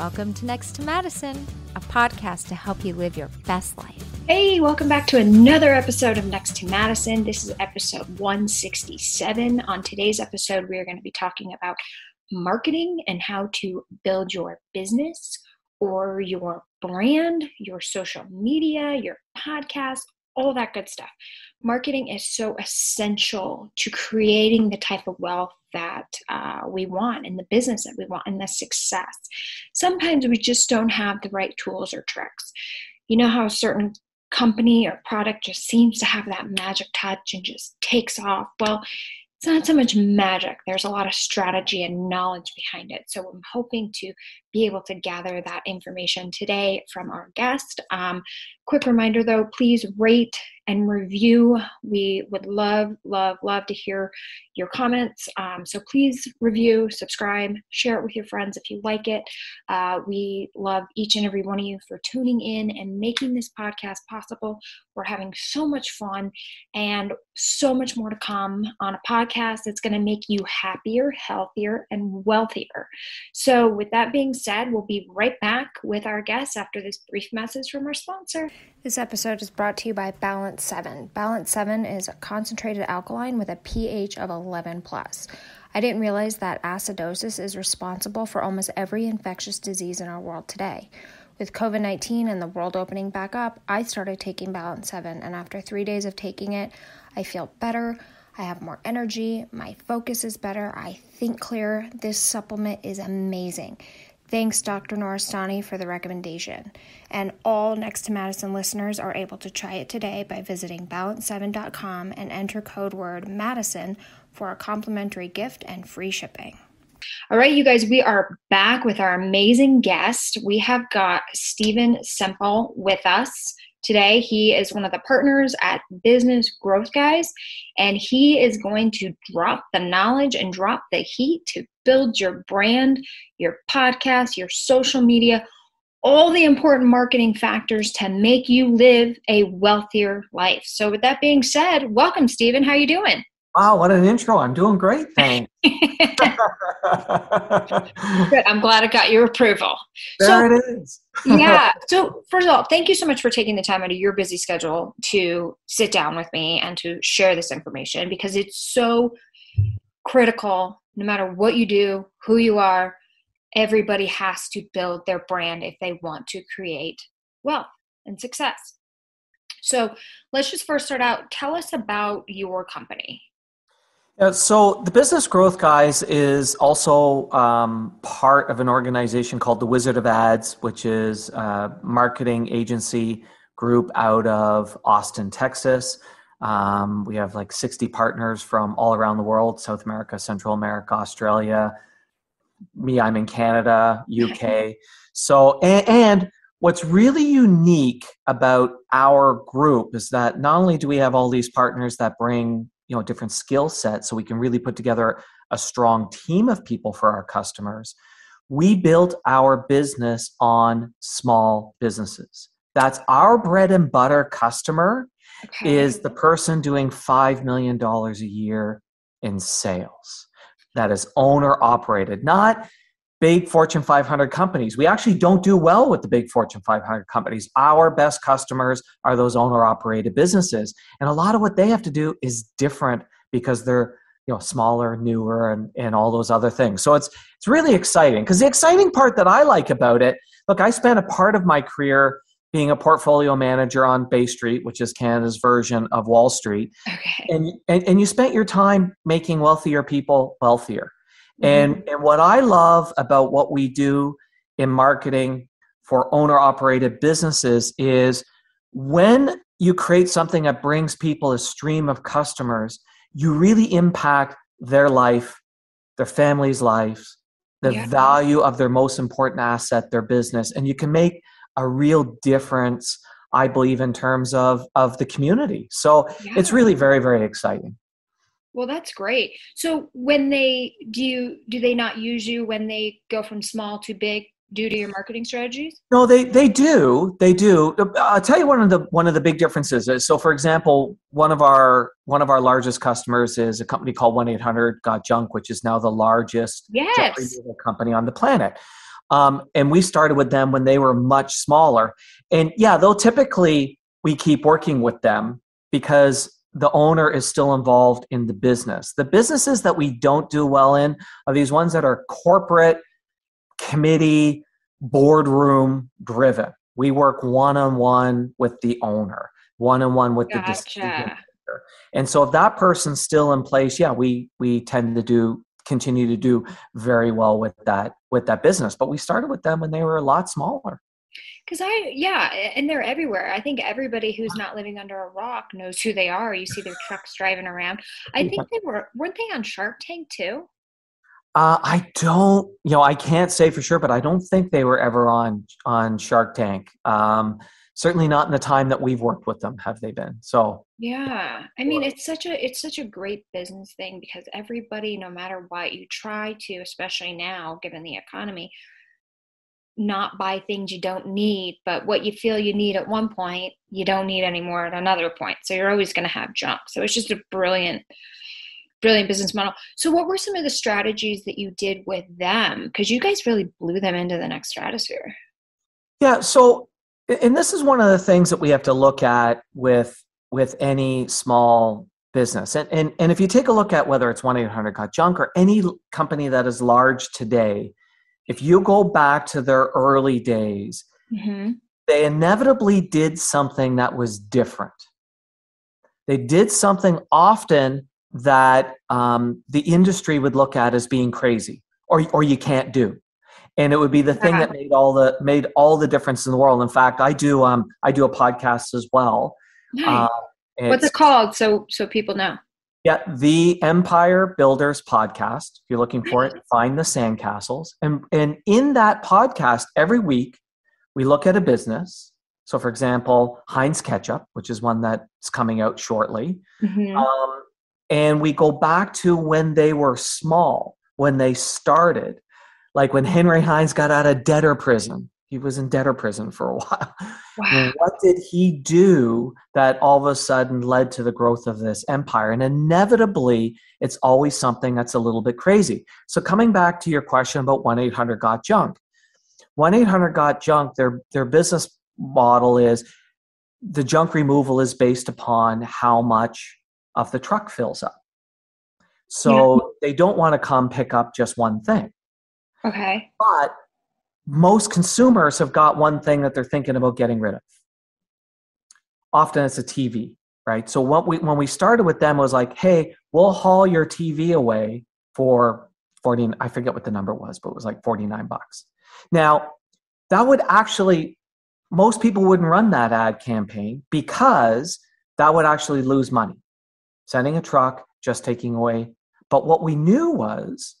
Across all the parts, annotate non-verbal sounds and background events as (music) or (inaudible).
Welcome to Next to Madison, a podcast to help you live your best life. Hey, welcome back to another episode of Next to Madison. This is episode 167. On today's episode, we are going to be talking about marketing and how to build your business or your brand, your social media, your podcast, all that good stuff. Marketing is so essential to creating the type of wealth that uh, we want and the business that we want and the success. Sometimes we just don't have the right tools or tricks. You know how a certain company or product just seems to have that magic touch and just takes off? Well, it's not so much magic. There's a lot of strategy and knowledge behind it. So I'm hoping to be able to gather that information today from our guest. Um, quick reminder though, please rate and review. We would love, love, love to hear your comments. Um, so please review, subscribe, share it with your friends if you like it. Uh, we love each and every one of you for tuning in and making this podcast possible. We're having so much fun and so much more to come on a podcast that's going to make you happier, healthier, and wealthier. So, with that being said, we'll be right back with our guests after this brief message from our sponsor. This episode is brought to you by Balance 7. Balance 7 is a concentrated alkaline with a pH of 11 plus. I didn't realize that acidosis is responsible for almost every infectious disease in our world today. With COVID 19 and the world opening back up, I started taking Balance 7, and after three days of taking it, I feel better. I have more energy. My focus is better. I think clearer. This supplement is amazing. Thanks, Dr. Noristani, for the recommendation. And all Next to Madison listeners are able to try it today by visiting balance7.com and enter code word Madison for a complimentary gift and free shipping. All right, you guys, we are back with our amazing guest. We have got Stephen Semple with us today. He is one of the partners at Business Growth Guys, and he is going to drop the knowledge and drop the heat to build your brand, your podcast, your social media, all the important marketing factors to make you live a wealthier life. So with that being said, welcome Stephen. How are you doing? Wow, what an intro. I'm doing great, thanks. (laughs) (laughs) Good. I'm glad I got your approval. There so, it is. (laughs) yeah. So, first of all, thank you so much for taking the time out of your busy schedule to sit down with me and to share this information because it's so critical no matter what you do, who you are, everybody has to build their brand if they want to create wealth and success. So, let's just first start out. Tell us about your company. Yeah, so the Business Growth Guys is also um, part of an organization called the Wizard of Ads, which is a marketing agency group out of Austin, Texas. Um, we have like 60 partners from all around the world South America, Central America, Australia. Me, I'm in Canada, UK. (laughs) So, and, and what's really unique about our group is that not only do we have all these partners that bring you know different skill sets so we can really put together a strong team of people for our customers we built our business on small businesses that's our bread and butter customer okay. is the person doing $5 million a year in sales that is owner operated not big Fortune 500 companies. We actually don't do well with the big Fortune 500 companies. Our best customers are those owner operated businesses. And a lot of what they have to do is different because they're you know smaller newer and, and all those other things so it's it's really exciting because the exciting part that i like about it look i spent a part of my career being a portfolio manager on bay street which is canada's version of wall street okay. and, and and you spent your time making wealthier people wealthier mm-hmm. and what I love about what we do in marketing for owner operated businesses is when you create something that brings people a stream of customers, you really impact their life, their family's lives, the yeah. value of their most important asset, their business. And you can make a real difference, I believe, in terms of, of the community. So yeah. it's really very, very exciting. Well, that's great. So when they do you do they not use you when they go from small to big due to your marketing strategies? No, they they do. They do. I'll tell you one of the one of the big differences. is So for example, one of our one of our largest customers is a company called 1-800 Got Junk, which is now the largest yes. company on the planet. Um, and we started with them when they were much smaller. And yeah, they'll typically we keep working with them because the owner is still involved in the business. The businesses that we don't do well in are these ones that are corporate, committee, boardroom driven. We work one on one with the owner, one on one with gotcha. the decision maker. And so if that person's still in place, yeah, we we tend to do continue to do very well with that with that business. But we started with them when they were a lot smaller. Because I, yeah, and they're everywhere. I think everybody who's not living under a rock knows who they are. You see their trucks driving around. I think they were, weren't they on Shark Tank too? Uh, I don't, you know, I can't say for sure, but I don't think they were ever on on Shark Tank. Um, certainly not in the time that we've worked with them have they been so yeah i mean it's such a it's such a great business thing because everybody no matter what you try to especially now given the economy not buy things you don't need but what you feel you need at one point you don't need anymore at another point. So you're always going to have junk. So it's just a brilliant brilliant business model. So what were some of the strategies that you did with them? Because you guys really blew them into the next stratosphere. Yeah so and this is one of the things that we have to look at with with any small business. And and, and if you take a look at whether it's 1-800 got junk or any company that is large today if you go back to their early days mm-hmm. they inevitably did something that was different they did something often that um, the industry would look at as being crazy or, or you can't do and it would be the thing that made all the made all the difference in the world. In fact, I do um I do a podcast as well. Nice. Uh, What's it called? So so people know. Yeah, the Empire Builders podcast. If you're looking for it, find the sandcastles. And and in that podcast, every week we look at a business. So, for example, Heinz Ketchup, which is one that's coming out shortly. Mm-hmm. Um, and we go back to when they were small, when they started, like when Henry Heinz got out of debtor prison, he was in debtor prison for a (laughs) while. Wow. What did he do that all of a sudden led to the growth of this empire? And inevitably, it's always something that's a little bit crazy. So, coming back to your question about 1 800 Got Junk, 1 800 Got Junk, their, their business model is the junk removal is based upon how much of the truck fills up. So, yeah. they don't want to come pick up just one thing. Okay. But most consumers have got one thing that they're thinking about getting rid of. Often it's a TV, right? So what we when we started with them was like, hey, we'll haul your TV away for 40 I forget what the number was, but it was like 49 bucks. Now, that would actually most people wouldn't run that ad campaign because that would actually lose money. Sending a truck, just taking away. But what we knew was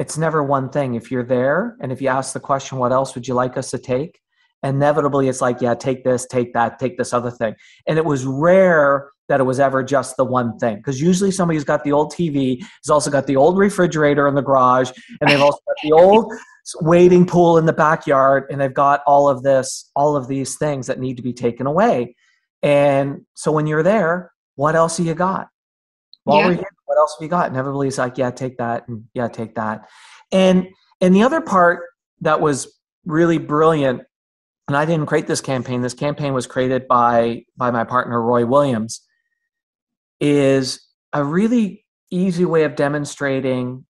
it's never one thing. If you're there and if you ask the question, what else would you like us to take? Inevitably, it's like, yeah, take this, take that, take this other thing. And it was rare that it was ever just the one thing. Because usually somebody who's got the old TV, has also got the old refrigerator in the garage, and they've also got the old wading pool in the backyard, and they've got all of this, all of these things that need to be taken away. And so when you're there, what else have you got? While yeah. we're here, else you got? And everybody's like, yeah, take that, and yeah, take that. And and the other part that was really brilliant, and I didn't create this campaign. This campaign was created by by my partner Roy Williams. Is a really easy way of demonstrating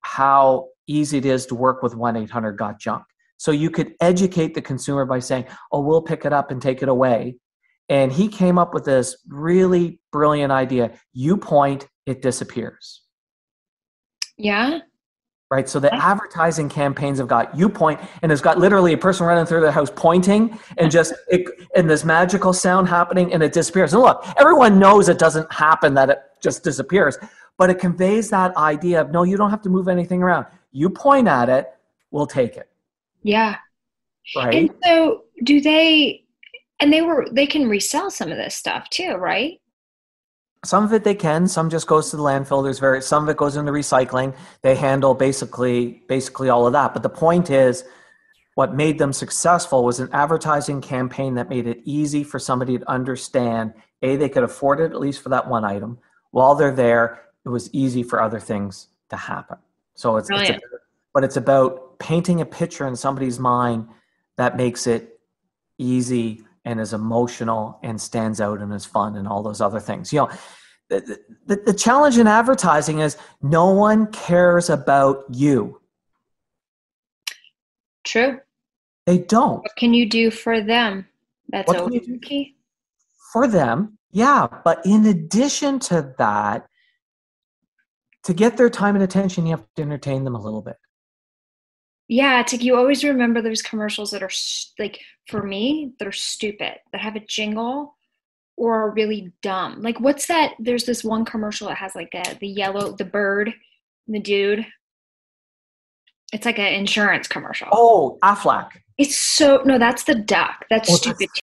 how easy it is to work with 1 800 Got Junk. So you could educate the consumer by saying, oh, we'll pick it up and take it away. And he came up with this really brilliant idea. You point, it disappears. Yeah. Right. So the advertising campaigns have got you point and it's got literally a person running through the house pointing and just (laughs) it, and this magical sound happening and it disappears. And look, everyone knows it doesn't happen that it just disappears, but it conveys that idea of no, you don't have to move anything around. You point at it, we'll take it. Yeah. Right. And so do they and they were they can resell some of this stuff too right some of it they can some just goes to the landfill there's very some of it goes into recycling. They handle basically basically all of that. But the point is what made them successful was an advertising campaign that made it easy for somebody to understand a they could afford it at least for that one item. While they're there it was easy for other things to happen. So it's, it's a, but it's about painting a picture in somebody's mind that makes it easy and is emotional and stands out and is fun and all those other things. You know, the, the, the challenge in advertising is no one cares about you. True. They don't. What can you do for them? That's What always can you do? key. For them, yeah. But in addition to that, to get their time and attention, you have to entertain them a little bit. Yeah, it's like you always remember those commercials that are like for me that are stupid that have a jingle or are really dumb. Like what's that? There's this one commercial that has like a the yellow the bird, the dude. It's like an insurance commercial. Oh, Aflac. It's so no, that's the duck. That's Oh, that's- stupid